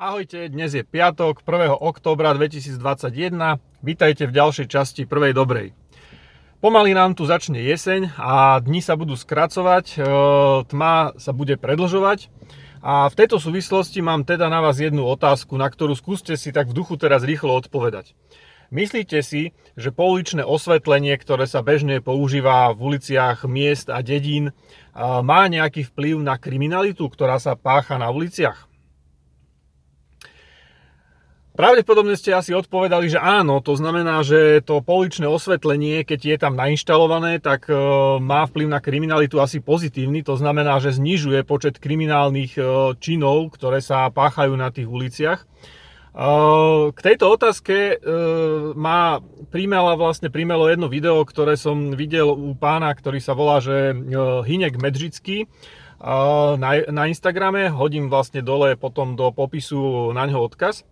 Ahojte, dnes je piatok, 1. októbra 2021. Vítajte v ďalšej časti prvej dobrej. Pomaly nám tu začne jeseň a dni sa budú skracovať, e, tma sa bude predlžovať. A v tejto súvislosti mám teda na vás jednu otázku, na ktorú skúste si tak v duchu teraz rýchlo odpovedať. Myslíte si, že pouličné osvetlenie, ktoré sa bežne používa v uliciach miest a dedín, e, má nejaký vplyv na kriminalitu, ktorá sa pácha na uliciach? Pravdepodobne ste asi odpovedali, že áno, to znamená, že to poličné osvetlenie, keď je tam nainštalované, tak e, má vplyv na kriminalitu asi pozitívny, to znamená, že znižuje počet kriminálnych e, činov, ktoré sa páchajú na tých uliciach. E, k tejto otázke má primela vlastne primelo jedno video, ktoré som videl u pána, ktorý sa volá, že Hinek Medžický na, na Instagrame, hodím vlastne dole potom do popisu na ňo odkaz.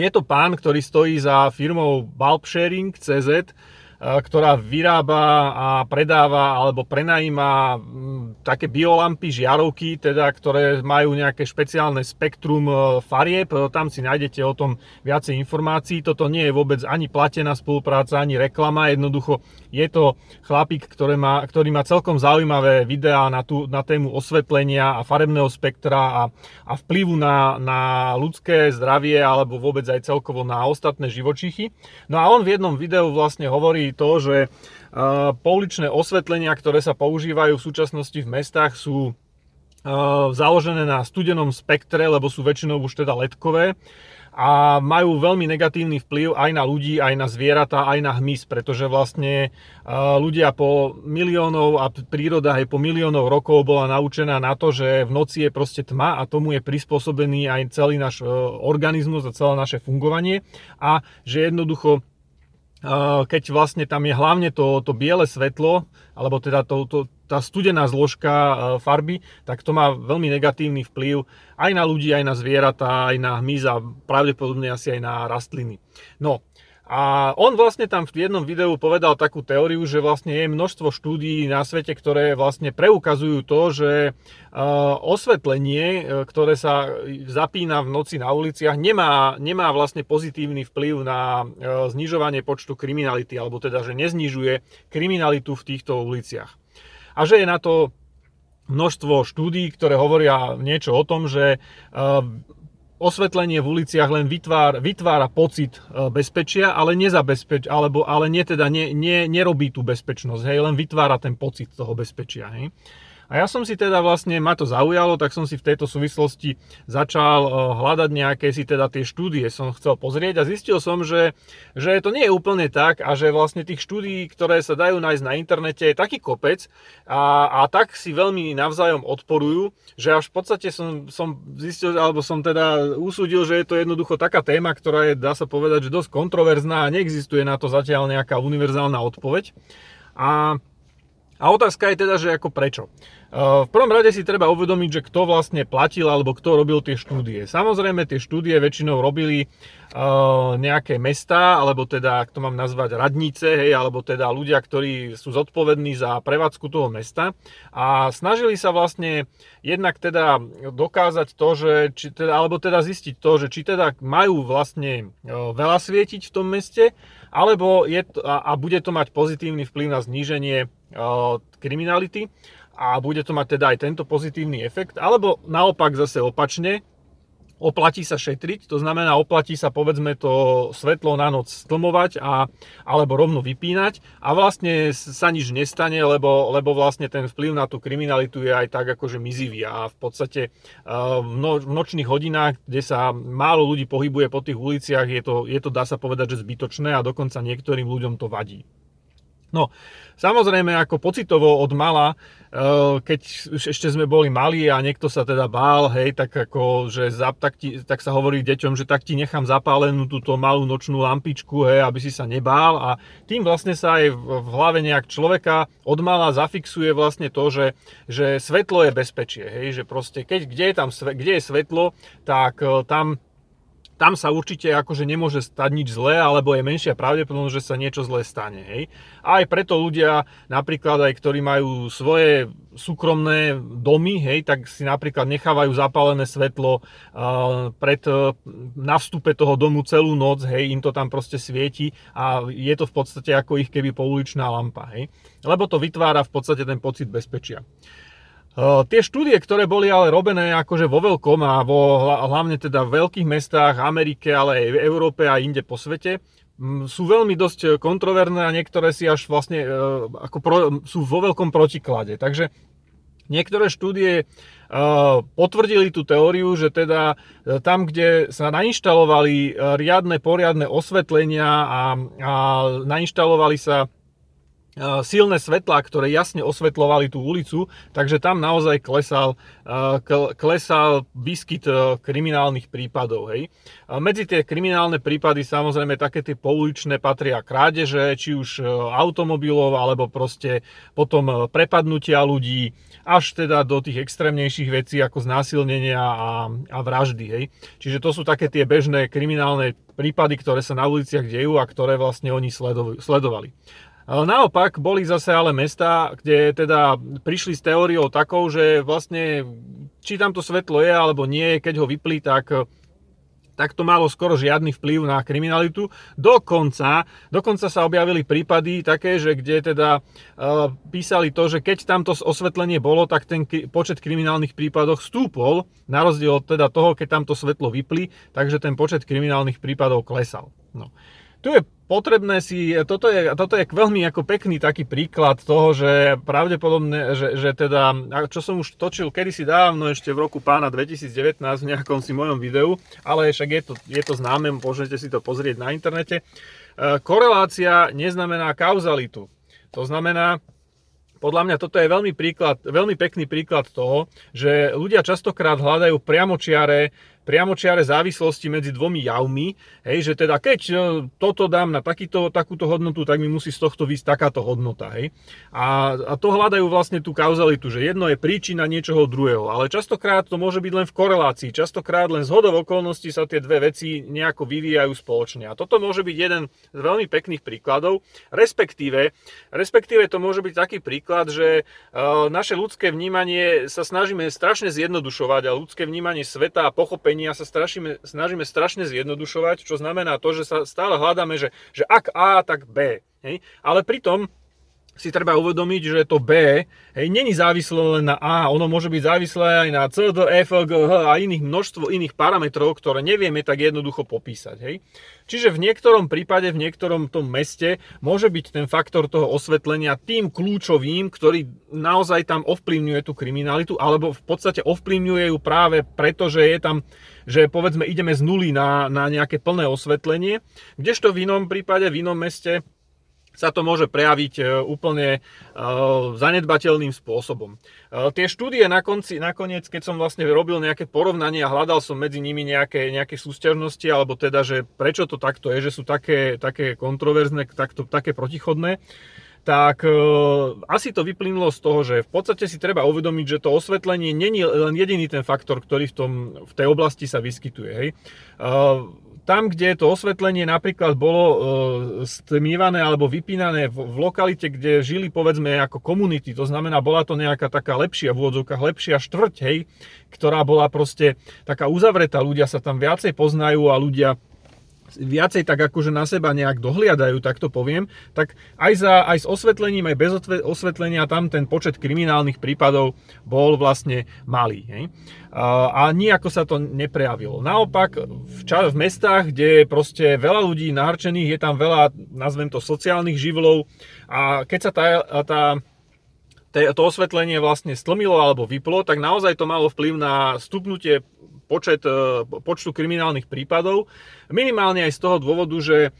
Je to pán, ktorý stojí za firmou Bulbsharing.cz, ktorá vyrába a predáva alebo prenajíma mm, také biolampy, žiarovky, teda, ktoré majú nejaké špeciálne spektrum e, farieb. Tam si nájdete o tom viacej informácií. Toto nie je vôbec ani platená spolupráca, ani reklama. Jednoducho je to chlapík, ktorý má, ktorý má celkom zaujímavé videá na, tú, na tému osvetlenia a farebného spektra a, a vplyvu na, na ľudské zdravie alebo vôbec aj celkovo na ostatné živočichy. No a on v jednom videu vlastne hovorí to, že pouličné osvetlenia, ktoré sa používajú v súčasnosti v mestách sú založené na studenom spektre, lebo sú väčšinou už teda ledkové a majú veľmi negatívny vplyv aj na ľudí, aj na zvieratá, aj na hmyz, pretože vlastne ľudia po miliónov a príroda aj po miliónov rokov bola naučená na to, že v noci je proste tma a tomu je prispôsobený aj celý náš e, organizmus a celé naše fungovanie a že jednoducho keď vlastne tam je hlavne to, to biele svetlo, alebo teda to, to, tá studená zložka farby, tak to má veľmi negatívny vplyv aj na ľudí, aj na zvieratá, aj na hmyz a pravdepodobne asi aj na rastliny. No, a on vlastne tam v jednom videu povedal takú teóriu, že vlastne je množstvo štúdií na svete, ktoré vlastne preukazujú to, že e, osvetlenie, e, ktoré sa zapína v noci na uliciach, nemá, nemá vlastne pozitívny vplyv na e, znižovanie počtu kriminality, alebo teda, že neznižuje kriminalitu v týchto uliciach. A že je na to množstvo štúdií, ktoré hovoria niečo o tom, že osvetlenie v uliciach len vytvára, vytvára pocit e, bezpečia, ale nezabezpeč, alebo, ale nie teda ne, ne, nerobí tú bezpečnosť, hej, len vytvára ten pocit toho bezpečia. Hej. A ja som si teda vlastne, ma to zaujalo, tak som si v tejto súvislosti začal eh, hľadať nejaké si teda tie štúdie som chcel pozrieť a zistil som, že, že to nie je úplne tak a že vlastne tých štúdií, ktoré sa dajú nájsť na internete je taký kopec a, a tak si veľmi navzájom odporujú, že až v podstate som, som zistil, alebo som teda usúdil, že je to jednoducho taká téma, ktorá je, dá sa povedať, že dosť kontroverzná a neexistuje na to zatiaľ nejaká univerzálna odpoveď. A a otázka je teda, že ako prečo. V prvom rade si treba uvedomiť, že kto vlastne platil alebo kto robil tie štúdie. Samozrejme tie štúdie väčšinou robili nejaké mesta, alebo teda, ak to mám nazvať, radnice, hej, alebo teda ľudia, ktorí sú zodpovední za prevádzku toho mesta a snažili sa vlastne jednak teda dokázať to, že, či teda, alebo teda zistiť to, že či teda majú vlastne veľa svietiť v tom meste, alebo je to, a, a bude to mať pozitívny vplyv na zníženie kriminality. A bude to mať teda aj tento pozitívny efekt, alebo naopak zase opačne, oplatí sa šetriť, to znamená oplatí sa povedzme to svetlo na noc stlmovať a, alebo rovno vypínať. A vlastne sa nič nestane, lebo, lebo vlastne ten vplyv na tú kriminalitu je aj tak akože mizivý. A v podstate v, no, v nočných hodinách, kde sa málo ľudí pohybuje po tých uliciach, je to, je to dá sa povedať, že zbytočné a dokonca niektorým ľuďom to vadí. No, samozrejme, ako pocitovo od mala, eh, keď ešte sme boli malí a niekto sa teda bál, hej, tak ako, že zap, tak, ti, tak sa hovorí deťom, že tak ti nechám zapálenú túto malú nočnú lampičku, hej, aby si sa nebál. A tým vlastne sa aj v hlave nejak človeka od mala zafixuje vlastne to, že, že svetlo je bezpečie, hej, že proste keď, kde je tam kde je svetlo, tak eh, tam tam sa určite akože nemôže stať nič zlé, alebo je menšia pravdepodobnosť, že sa niečo zlé stane. Hej. Aj preto ľudia, napríklad aj ktorí majú svoje súkromné domy, hej, tak si napríklad nechávajú zapálené svetlo uh, pred, uh, na vstupe toho domu celú noc, hej, im to tam proste svieti a je to v podstate ako ich keby pouličná lampa, hej. Lebo to vytvára v podstate ten pocit bezpečia. Tie štúdie, ktoré boli ale robené akože vo veľkom a vo hlavne teda v veľkých mestách Amerike, ale aj v Európe a inde po svete, sú veľmi dosť kontroverné a niektoré si až vlastne uh, ako pro, sú vo veľkom protiklade. Takže niektoré štúdie uh, potvrdili tú teóriu, že teda tam, kde sa nainštalovali riadne, poriadne osvetlenia a, a nainštalovali sa silné svetlá, ktoré jasne osvetľovali tú ulicu, takže tam naozaj klesal, klesal výskyt e, kriminálnych prípadov. Hej. Medzi tie kriminálne prípady samozrejme také tie pouličné patria krádeže, či už e, automobilov, alebo proste potom e, prepadnutia ľudí, až teda do tých extrémnejších vecí ako znásilnenia a, a vraždy. Hej. Čiže to sú také tie bežné kriminálne prípady, ktoré sa na uliciach dejú a ktoré vlastne oni sledovali. Naopak boli zase ale mesta, kde teda prišli s teóriou takou, že vlastne či tam to svetlo je alebo nie, keď ho vyplí, tak tak to malo skoro žiadny vplyv na kriminalitu. Dokonca, dokonca sa objavili prípady také, že kde teda uh, písali to, že keď tamto osvetlenie bolo, tak ten počet kriminálnych prípadov stúpol, na rozdiel od teda toho, keď tamto svetlo vypli, takže ten počet kriminálnych prípadov klesal. No. Tu je potrebné si, toto je, toto je veľmi ako pekný taký príklad toho, že pravdepodobne, že, že teda, čo som už točil kedysi dávno, ešte v roku pána 2019 v nejakom si mojom videu, ale však je to, je to známe, môžete si to pozrieť na internete. E, korelácia neznamená kauzalitu. To znamená, podľa mňa toto je veľmi, príklad, veľmi pekný príklad toho, že ľudia častokrát hľadajú priamočiare priamočiare závislosti medzi dvomi javmi, hej, že teda keď e, toto dám na takýto, takúto hodnotu, tak mi musí z tohto vysť takáto hodnota. Hej. A, a to hľadajú vlastne tú kauzalitu, že jedno je príčina niečoho druhého, ale častokrát to môže byť len v korelácii, častokrát len z hodov okolností sa tie dve veci nejako vyvíjajú spoločne. A toto môže byť jeden z veľmi pekných príkladov, respektíve, respektíve to môže byť taký príklad, že uh, naše ľudské vnímanie sa snažíme strašne zjednodušovať a ľudské vnímanie sveta a pochopenie pochopenia sa strašíme, snažíme strašne zjednodušovať, čo znamená to, že sa stále hľadáme, že, že ak A, tak B. Hej? Ale pritom si treba uvedomiť, že to B hej, není závislé len na A, ono môže byť závislé aj na C, D, F, G, H a iných množstvo iných parametrov, ktoré nevieme tak jednoducho popísať. Hej. Čiže v niektorom prípade, v niektorom tom meste môže byť ten faktor toho osvetlenia tým kľúčovým, ktorý naozaj tam ovplyvňuje tú kriminalitu, alebo v podstate ovplyvňuje ju práve preto, že je tam že povedzme ideme z nuly na, na nejaké plné osvetlenie, kdežto v inom prípade, v inom meste sa to môže prejaviť e, úplne e, zanedbateľným spôsobom. E, tie štúdie na konci, nakoniec, keď som vlastne robil nejaké porovnanie a hľadal som medzi nimi nejaké, nejaké súťažnosti, alebo teda, že prečo to takto je, že sú také, také kontroverzné, takto, také protichodné, tak e, asi to vyplynulo z toho, že v podstate si treba uvedomiť, že to osvetlenie není len jediný ten faktor, ktorý v, tom, v tej oblasti sa vyskytuje. Hej. E, tam, kde to osvetlenie napríklad bolo e, stmievané alebo vypínané v, v lokalite, kde žili povedzme ako komunity, to znamená, bola to nejaká taká lepšia, v úvodzovkách lepšia štvrť, hej, ktorá bola proste taká uzavretá, ľudia sa tam viacej poznajú a ľudia viacej tak akože na seba nejak dohliadajú, tak to poviem, tak aj, za, aj s osvetlením, aj bez osvetlenia tam ten počet kriminálnych prípadov bol vlastne malý. Hej? A nejako sa to neprejavilo. Naopak v, ča- v mestách, kde je proste veľa ľudí nahrčených, je tam veľa, nazvem to, sociálnych živlov a keď sa tá, tá to osvetlenie vlastne stlmilo alebo vyplo, tak naozaj to malo vplyv na stupnutie počet, e, počtu kriminálnych prípadov. Minimálne aj z toho dôvodu, že e,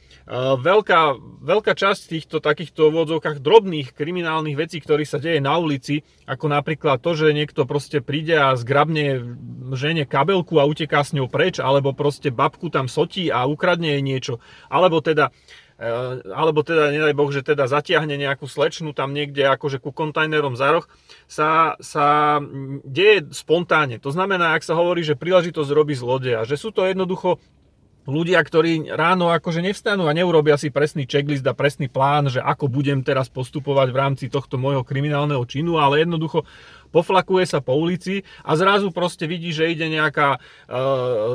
veľká, veľká časť týchto takýchto vodzovkách drobných kriminálnych vecí, ktorých sa deje na ulici, ako napríklad to, že niekto proste príde a zgrabne žene kabelku a uteká s ňou preč, alebo proste babku tam sotí a ukradne jej niečo, alebo teda alebo teda, nedaj Boh, že teda zatiahne nejakú slečnu tam niekde akože ku kontajnerom za roh, sa, sa deje spontánne. To znamená, ak sa hovorí, že príležitosť robí zlodeja, že sú to jednoducho ľudia, ktorí ráno akože nevstanú a neurobia si presný checklist a presný plán, že ako budem teraz postupovať v rámci tohto môjho kriminálneho činu, ale jednoducho poflakuje sa po ulici a zrazu proste vidí, že ide nejaká e,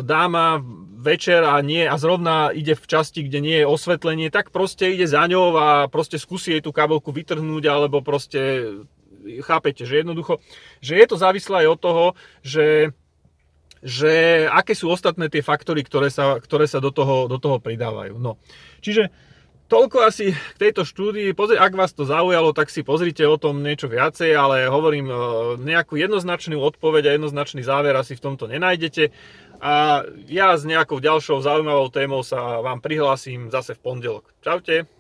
dáma večer a nie a zrovna ide v časti, kde nie je osvetlenie, tak proste ide za ňou a proste skúsi jej tú kabelku vytrhnúť alebo proste chápete, že jednoducho, že je to závislé aj od toho, že že aké sú ostatné tie faktory, ktoré sa, ktoré sa do, toho, do toho pridávajú. No. Čiže toľko asi k tejto štúdii. Pozri, ak vás to zaujalo, tak si pozrite o tom niečo viacej, ale hovorím, e, nejakú jednoznačnú odpoveď a jednoznačný záver asi v tomto nenájdete. A ja s nejakou ďalšou zaujímavou témou sa vám prihlásim zase v pondelok. Čaute.